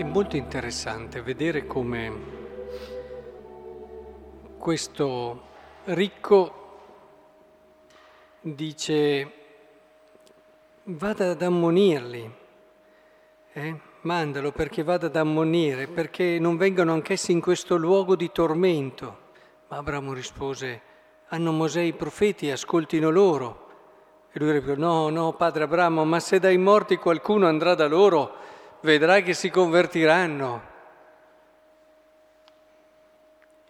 È molto interessante vedere come questo ricco dice vada ad ammonirli, eh? mandalo perché vada ad ammonire, perché non vengano anch'essi in questo luogo di tormento. Ma Abramo rispose, hanno Mosè i profeti, ascoltino loro. E lui rispose, no, no, padre Abramo, ma se dai morti qualcuno andrà da loro, vedrai che si convertiranno.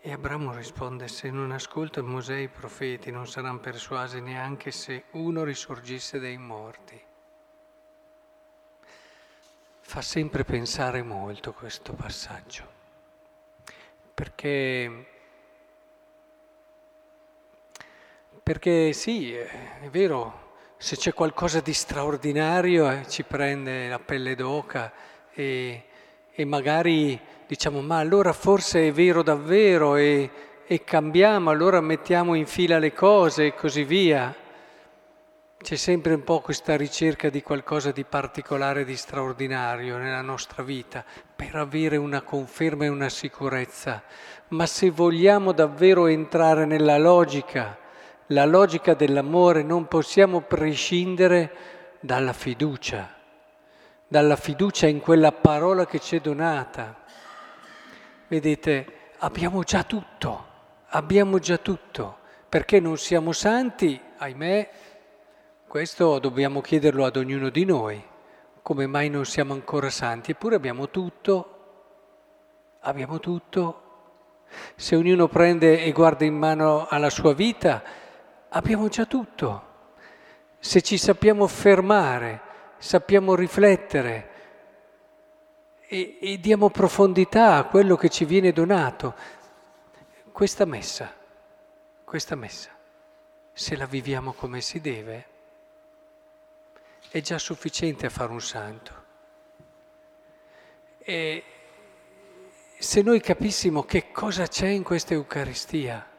E Abramo risponde, se non ascolta Mosè i profeti non saranno persuasi neanche se uno risorgisse dai morti. Fa sempre pensare molto questo passaggio, perché, perché sì, è vero, se c'è qualcosa di straordinario eh, ci prende la pelle d'oca e, e, magari diciamo ma allora forse è vero davvero e, e cambiamo, allora mettiamo in fila le cose e così via. C'è sempre un po' questa ricerca di qualcosa di particolare, di straordinario nella nostra vita per avere una conferma e una sicurezza. Ma se vogliamo davvero entrare nella logica, la logica dell'amore non possiamo prescindere dalla fiducia, dalla fiducia in quella parola che ci è donata. Vedete, abbiamo già tutto, abbiamo già tutto, perché non siamo santi, ahimè, questo dobbiamo chiederlo ad ognuno di noi, come mai non siamo ancora santi, eppure abbiamo tutto, abbiamo tutto. Se ognuno prende e guarda in mano alla sua vita, abbiamo già tutto. Se ci sappiamo fermare, sappiamo riflettere e, e diamo profondità a quello che ci viene donato, questa messa, questa messa, se la viviamo come si deve, è già sufficiente a fare un santo. E se noi capissimo che cosa c'è in questa Eucaristia,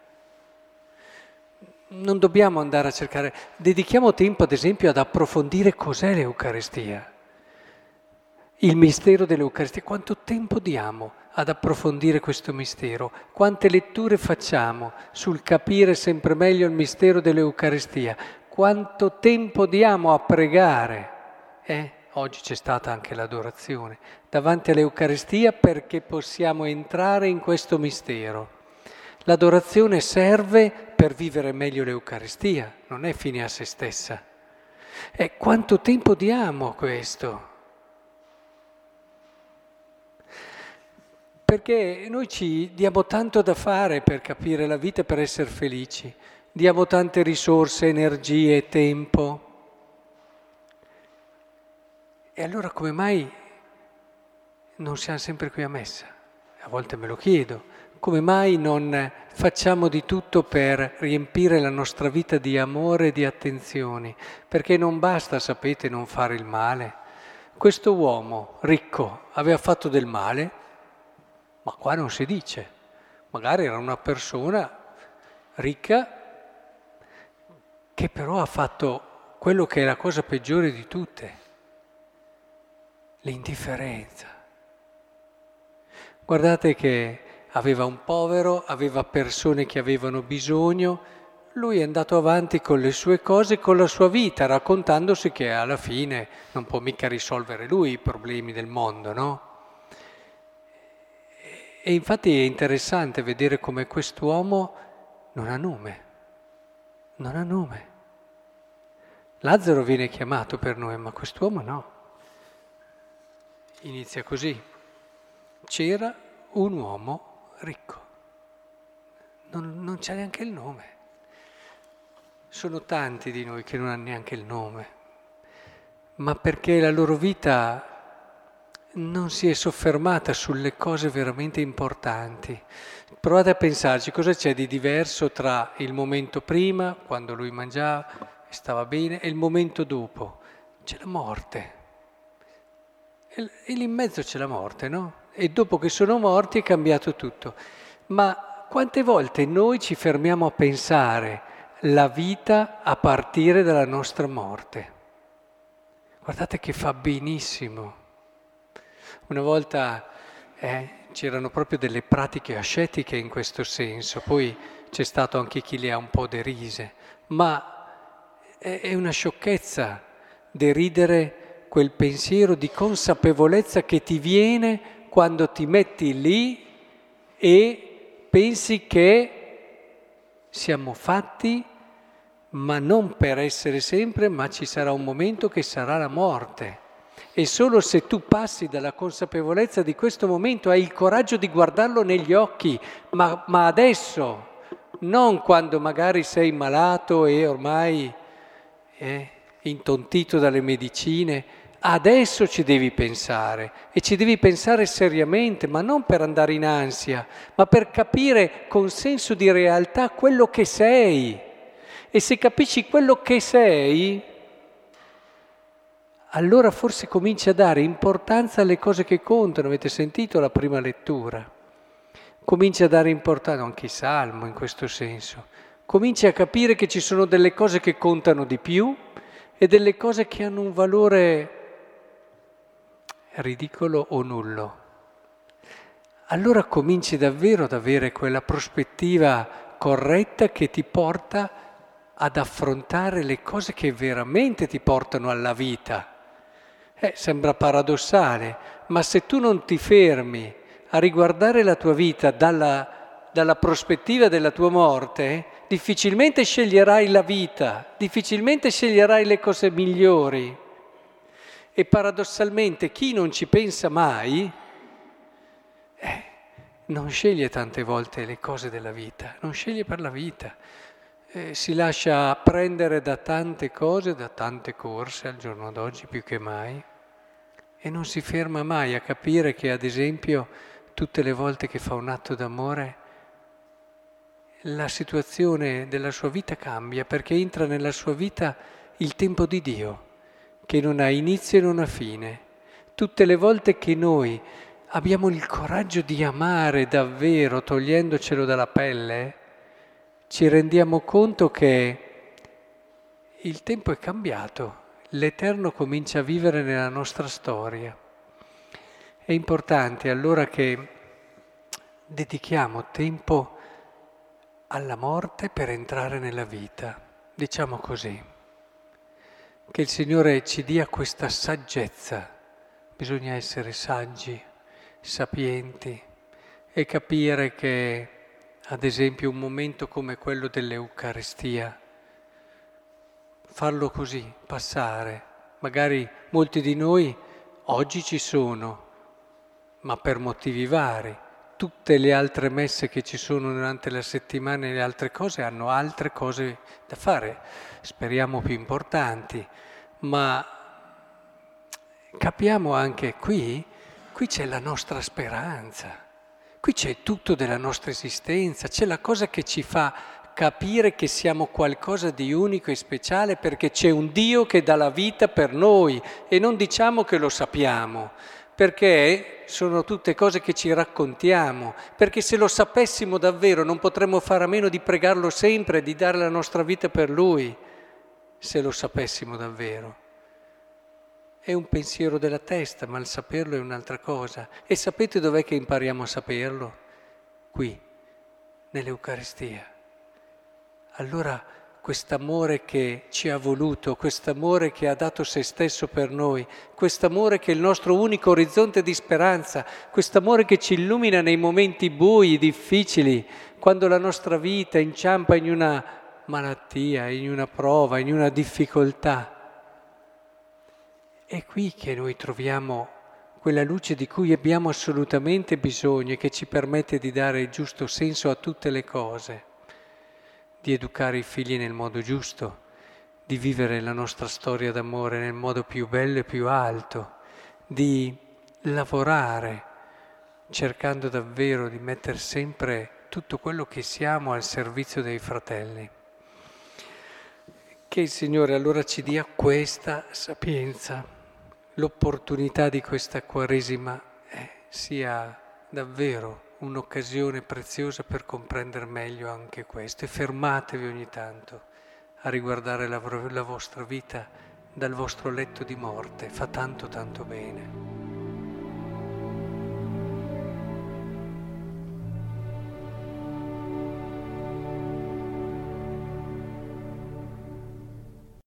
non dobbiamo andare a cercare, dedichiamo tempo ad esempio ad approfondire cos'è l'Eucaristia, il mistero dell'Eucaristia, quanto tempo diamo ad approfondire questo mistero, quante letture facciamo sul capire sempre meglio il mistero dell'Eucaristia, quanto tempo diamo a pregare. Eh? Oggi c'è stata anche l'adorazione davanti all'Eucaristia perché possiamo entrare in questo mistero. L'adorazione serve per vivere meglio l'Eucaristia, non è fine a se stessa. E quanto tempo diamo a questo? Perché noi ci diamo tanto da fare per capire la vita e per essere felici, diamo tante risorse, energie, tempo. E allora come mai non siamo sempre qui a messa? A volte me lo chiedo come mai non facciamo di tutto per riempire la nostra vita di amore e di attenzioni? Perché non basta, sapete, non fare il male. Questo uomo ricco aveva fatto del male, ma qua non si dice. Magari era una persona ricca che però ha fatto quello che è la cosa peggiore di tutte, l'indifferenza. Guardate che aveva un povero, aveva persone che avevano bisogno, lui è andato avanti con le sue cose, con la sua vita, raccontandosi che alla fine non può mica risolvere lui i problemi del mondo, no? E infatti è interessante vedere come quest'uomo non ha nome, non ha nome. Lazzaro viene chiamato per noi, ma quest'uomo no. Inizia così. C'era un uomo ricco. Non, non c'è neanche il nome. Sono tanti di noi che non hanno neanche il nome, ma perché la loro vita non si è soffermata sulle cose veramente importanti. Provate a pensarci cosa c'è di diverso tra il momento prima, quando lui mangiava e stava bene, e il momento dopo. C'è la morte. E lì in mezzo c'è la morte, no? E dopo che sono morti è cambiato tutto. Ma quante volte noi ci fermiamo a pensare la vita a partire dalla nostra morte? Guardate che fa benissimo. Una volta eh, c'erano proprio delle pratiche ascetiche in questo senso, poi c'è stato anche chi le ha un po' derise, ma è una sciocchezza deridere quel pensiero di consapevolezza che ti viene quando ti metti lì e pensi che siamo fatti ma non per essere sempre, ma ci sarà un momento che sarà la morte. E solo se tu passi dalla consapevolezza di questo momento hai il coraggio di guardarlo negli occhi, ma, ma adesso, non quando magari sei malato e ormai eh, intontito dalle medicine, adesso ci devi pensare e ci devi pensare seriamente, ma non per andare in ansia, ma per capire con senso di realtà quello che sei. E se capisci quello che sei, allora forse cominci a dare importanza alle cose che contano. Avete sentito la prima lettura? Cominci a dare importanza, anche il Salmo in questo senso. Cominci a capire che ci sono delle cose che contano di più e delle cose che hanno un valore ridicolo o nullo. Allora cominci davvero ad avere quella prospettiva corretta che ti porta ad affrontare le cose che veramente ti portano alla vita. Eh, sembra paradossale, ma se tu non ti fermi a riguardare la tua vita dalla, dalla prospettiva della tua morte, difficilmente sceglierai la vita, difficilmente sceglierai le cose migliori. E paradossalmente chi non ci pensa mai, eh, non sceglie tante volte le cose della vita, non sceglie per la vita. Eh, si lascia prendere da tante cose, da tante corse al giorno d'oggi più che mai e non si ferma mai a capire che ad esempio tutte le volte che fa un atto d'amore la situazione della sua vita cambia perché entra nella sua vita il tempo di Dio che non ha inizio e non ha fine. Tutte le volte che noi abbiamo il coraggio di amare davvero togliendocelo dalla pelle, ci rendiamo conto che il tempo è cambiato, l'Eterno comincia a vivere nella nostra storia. È importante allora che dedichiamo tempo alla morte per entrare nella vita, diciamo così. Che il Signore ci dia questa saggezza, bisogna essere saggi, sapienti e capire che ad esempio un momento come quello dell'Eucaristia, farlo così, passare. Magari molti di noi oggi ci sono, ma per motivi vari. Tutte le altre messe che ci sono durante la settimana e le altre cose hanno altre cose da fare, speriamo più importanti, ma capiamo anche qui, qui c'è la nostra speranza. Qui c'è tutto della nostra esistenza, c'è la cosa che ci fa capire che siamo qualcosa di unico e speciale perché c'è un Dio che dà la vita per noi e non diciamo che lo sappiamo, perché sono tutte cose che ci raccontiamo, perché se lo sapessimo davvero non potremmo fare a meno di pregarlo sempre, di dare la nostra vita per Lui, se lo sapessimo davvero. È un pensiero della testa, ma il saperlo è un'altra cosa. E sapete dov'è che impariamo a saperlo? Qui, nell'Eucaristia. Allora quest'amore che ci ha voluto, quest'amore che ha dato se stesso per noi, quest'amore che è il nostro unico orizzonte di speranza, quest'amore che ci illumina nei momenti bui, difficili, quando la nostra vita inciampa in una malattia, in una prova, in una difficoltà. È qui che noi troviamo quella luce di cui abbiamo assolutamente bisogno e che ci permette di dare il giusto senso a tutte le cose, di educare i figli nel modo giusto, di vivere la nostra storia d'amore nel modo più bello e più alto, di lavorare cercando davvero di mettere sempre tutto quello che siamo al servizio dei fratelli. Che il Signore allora ci dia questa sapienza l'opportunità di questa Quaresima eh, sia davvero un'occasione preziosa per comprendere meglio anche questo e fermatevi ogni tanto a riguardare la, la vostra vita dal vostro letto di morte, fa tanto tanto bene.